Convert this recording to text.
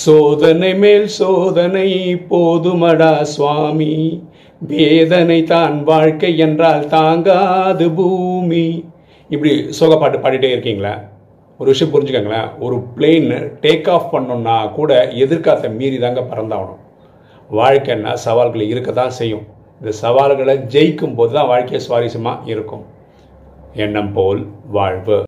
சோதனை மேல் சோதனை போதுமடா சுவாமி. வேதனை தான் வாழ்க்கை என்றால் தாங்காது பூமி. இப்படி சோக பாட்டு பாடிட்டே இருக்கீங்களா? ஒரு விஷயம் புரிஞ்சுக்கோங்களேன். ஒரு பிளெயின் டேக் ஆஃப் பண்ணோம்னா கூட எதிர்காத்த மீறி தாங்க பறந்தாகணும். வாழ்க்கைன்னா சவால்கள் இருக்க தான் செய்யும். இந்த சவால்களை ஜெயிக்கும் போது தான் வாழ்க்கை சுவாரஸ்யமாக இருக்கும். எண்ணம் போல் வாழ்வு.